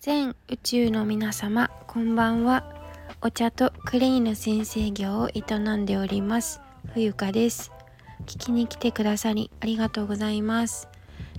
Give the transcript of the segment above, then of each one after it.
全宇宙の皆様こんばんは。お茶とクレイの先生業を営んでおります冬香です。聞きに来てくださりありがとうございます。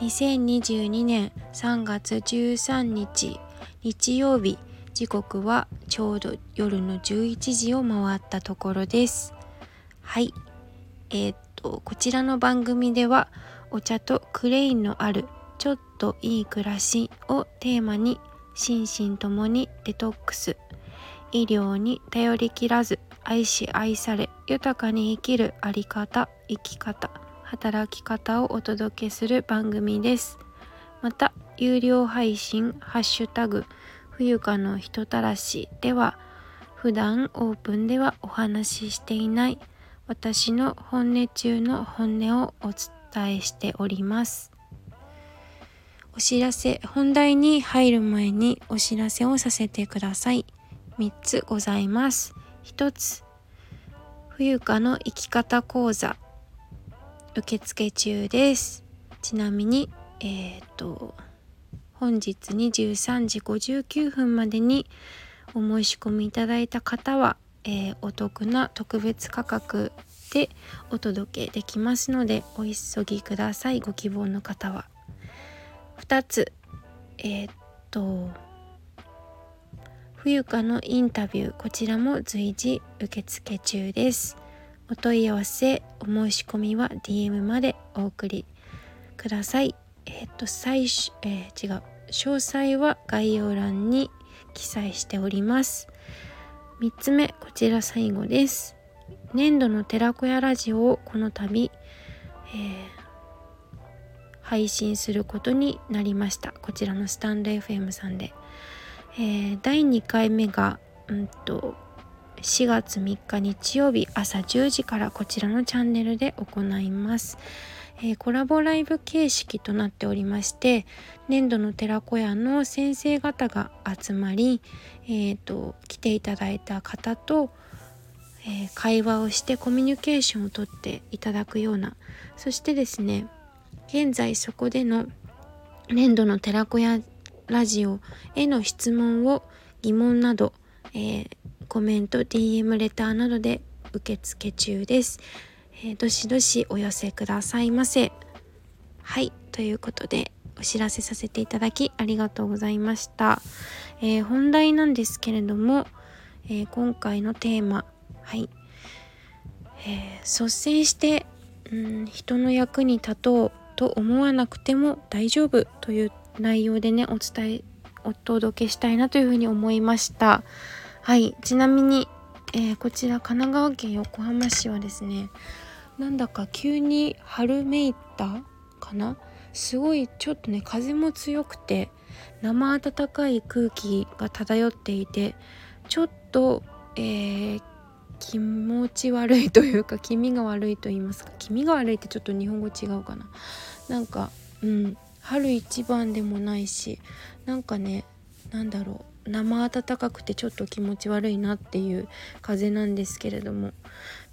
2022年3月13日日曜日時刻はちょうど夜の11時を回ったところです。はい。えー、っとこちらの番組ではお茶とクレインのあるちょっといい暮らしをテーマに心身ともにデトックス。医療に頼りきらず愛し愛され豊かに生きるあり方生き方働き方をお届けする番組です。また有料配信ハッシュタグ冬香の人たらしでは普段オープンではお話ししていない私の本音中の本音をお伝えしております。お知らせ。本題に入る前にお知らせをさせてください。3つございます。1つ冬香の生き方講座。受付中です。ちなみにえっ、ー、と本日23時59分までにお申し込みいただいた方は、えー、お得な特別価格でお届けできますのでお急ぎください。ご希望の方は。2つ。えー、っと冬香のインタビュー。こちらも随時受付中です。お問い合わせお申し込みは DM までお送りください。えー、っと最初、えー、違う。詳細は概要欄に記載しております。3つ目こちら最後です。年度の寺子屋ラジオをこの度、えー配信することになりました。こちらのスタンド FM さんで、えー、第2回目がうんと4月3日日曜日朝10時からこちらのチャンネルで行います、えー、コラボライブ形式となっておりまして年度の寺子屋の先生方が集まり、えーと、来ていただいた方と、えー、会話をしてコミュニケーションをとっていただくようなそしてですね現在そこでの年度の寺子屋ラジオへの質問を疑問など、えー、コメント DM レターなどで受付中です、えー、どしどしお寄せくださいませ。はいということでお知らせさせていただきありがとうございました、えー、本題なんですけれども、え今回のテーマはい、え率先してうん人の役に立とう。と思わなくても大丈夫という内容でねお伝えお届けしたいなというふうに思いました。はい。ちなみに、えー、こちら神奈川県横浜市はですねなんだか急に春めいたかな？すごいちょっとね風も強くて生暖かい空気が漂っていてちょっと、えー、気持ち悪いというか 気味が悪いと言いますか。気味が悪いってちょっと日本語違うかな。なんかうん春一番でもないしなんかねなんだろう。生暖かくてちょっと気持ち悪いなっていう風なんですけれども。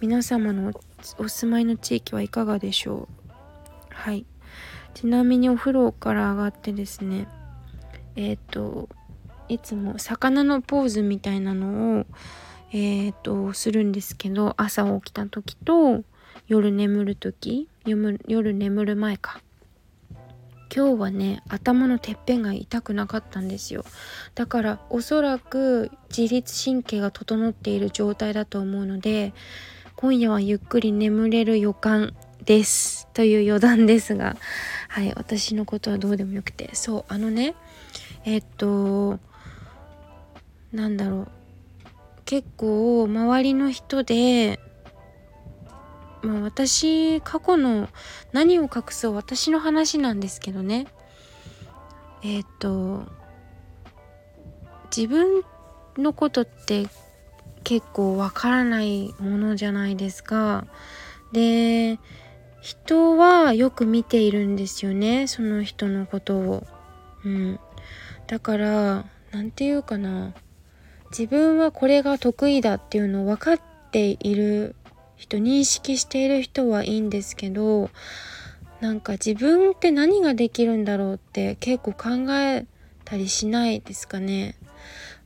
皆様のお住まいの地域はいかがでしょう？はい。ちなみにお風呂から上がってですねえっ、ー、といつも魚のポーズみたいなのをえっ、とするんですけど朝起きた時と夜眠る時夜眠る前か。今日はね頭のてっぺんが痛くなかったんですよ。だからおそらく自律神経が整っている状態だと思うので今夜はゆっくり眠れる予感です。という余談ですがはい私のことはどうでもよくて。そうあのねえっとなんだろう。結構周りの人でまあ私過去の何を隠そう私の話なんですけどねえっ、ー、と自分のことって結構わからないものじゃないですか。で人はよく見ているんですよねその人のことを。うん、だから何て言うかな自分はこれが得意だっていうのを分かっている人認識している人はいいんですけどなんか自分って何ができるんだろうって結構考えたりしないですかね。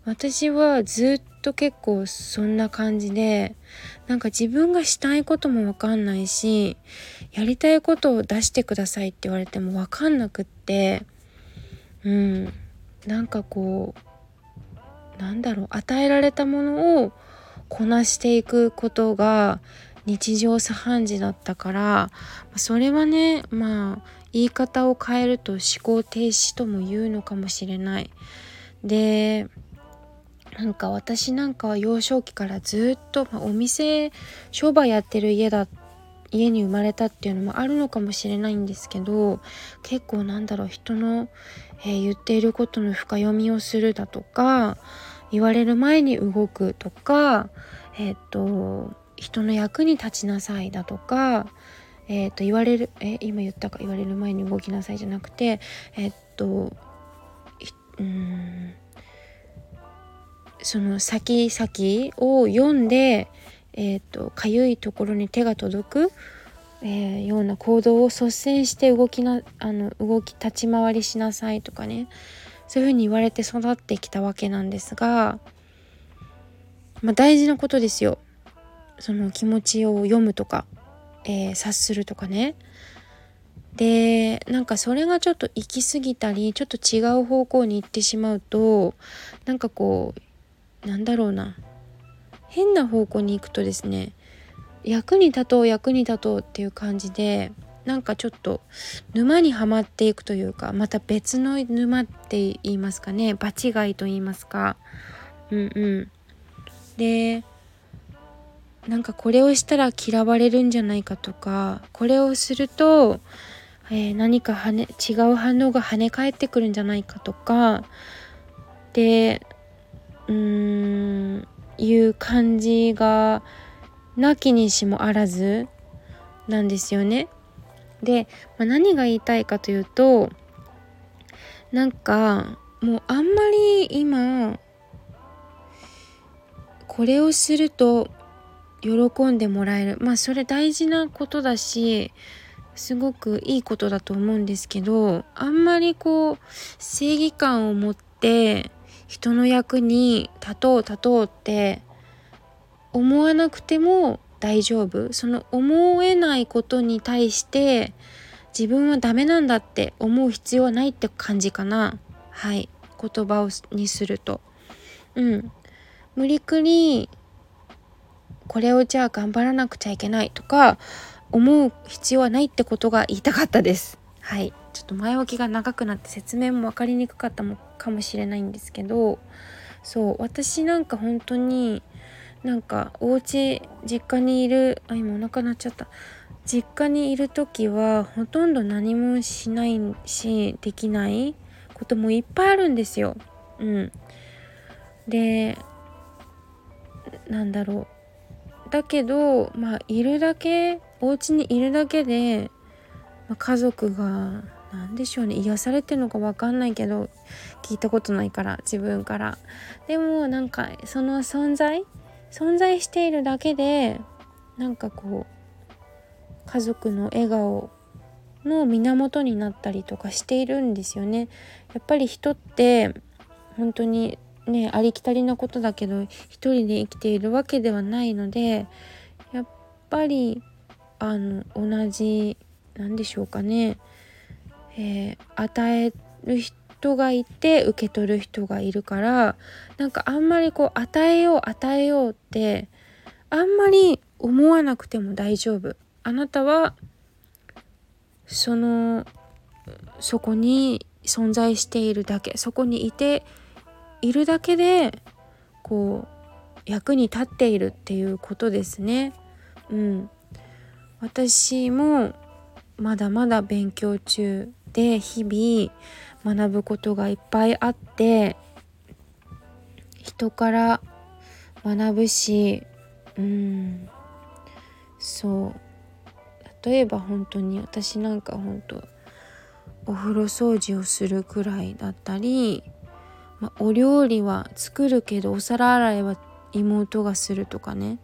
私はずっと結構そんな感じでなんか自分がしたいこともわかんないしやりたいことを出してくださいって言われてもわかんなくってうんなんかこうなんだろう与えられたものをこなしていくことが日常茶飯事だったからそれはねまあ言い方を変えると思考停止とも言うのかもしれない。でなんか私なんかは幼少期からずっと、まあ、お店商売やってる家だ家に生まれたっていうのもあるのかもしれないんですけど結構なんだろう人の、えー、言っていることの深読みをするだとか言われる前に動くとかえっ、と人の役に立ちなさいだとかえっ、と言われるえ今言ったか言われる前に動きなさいじゃなくてえっ、とうんその先々を読んでえーと、かゆいところに手が届く、えー、ような行動を率先して動きなあの動き立ち回りしなさいとかね。そういうふうに言われて育ってきたわけなんですが、まあ、大事なことですよ。その気持ちを読むとか、えー、察するとかね。でなんかそれがちょっと行き過ぎたりちょっと違う方向に行ってしまうとなんかこうなんだろうな。変な方向に行くとですね役に立とう役に立とうっていう感じでなんかちょっと沼にはまっていくというかまた別の沼って言いますかね場違いと言いますか。うんうん。でなんかこれをしたら嫌われるんじゃないかとかこれをすると、えー、何かはね違う反応が跳ね返ってくるんじゃないかとかでうーんいう感じがなきにしもあらずなんですよね。で、まあ、何が言いたいかというとなんかもうあんまり今これをすると喜んでもらえるまあそれ大事なことだしすごくいいことだと思うんですけどあんまりこう正義感を持って人の役に立とう立とうって思わなくても大丈夫。その思えないことに対して自分はダメなんだって思う必要はないって感じかな。はい。言葉をにすると。うん。無理くりこれをじゃあ頑張らなくちゃいけないとか思う必要はないってことが言いたかったです。はい。ちょっと前置きが長くなって説明も分かりにくかったかもしれないんですけど。そう。私なんか本当になんかお家実家にいるあ今お腹鳴っちゃった。実家にいる時はほとんど何もしないしできないこともいっぱいあるんですよ。うん、でなんだろう。だけどまあいるだけお家にいるだけで、まあ、家族が何でしょうね。癒されてるのか分かんないけど聞いたことないから自分から。でもなんかその存在存在しているだけでなんかこう家族の笑顔の源になったりとかしているんですよね。やっぱり人って本当にねありきたりなことだけど一人で生きているわけではないのでやっぱりあの同じ何でしょうかね、えー、与える人人がいて受け取る人がいるからなんかあんまりこう与えよう与えようってあんまり思わなくても大丈夫。あなたはそのそこに存在しているだけそこにいているだけでこう役に立っているっていうことですね。うん、私もまだまだ勉強中。で日々学ぶことがいっぱいあって人から学ぶしうんそう。例えば本当に私なんか本当お風呂掃除をするくらいだったり、ま、お料理は作るけどお皿洗いは妹がするとかね。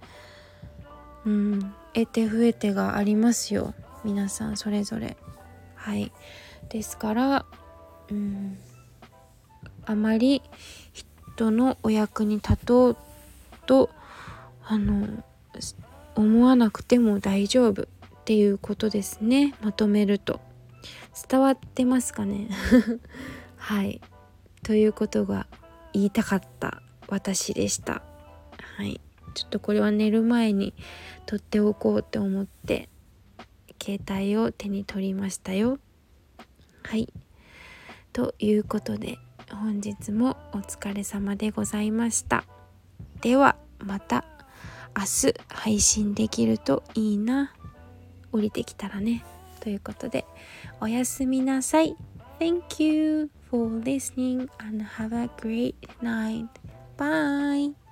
うん得て増えてがありますよ。皆さんそれぞれ。はい。ですからうんあまり人のお役に立とうとあの思わなくても大丈夫っていうことですね。まとめると。伝わってますかね？はい。ということが言いたかった私でした。はい。ちょっとこれは寝る前に撮っておこうって思って携帯を手に取りましたよ。はい。ということで本日もお疲れ様でございました。ではまた明日配信できるといいな。降りてきたらね。ということでおやすみなさい。Thank you for listening and have a great night. Bye.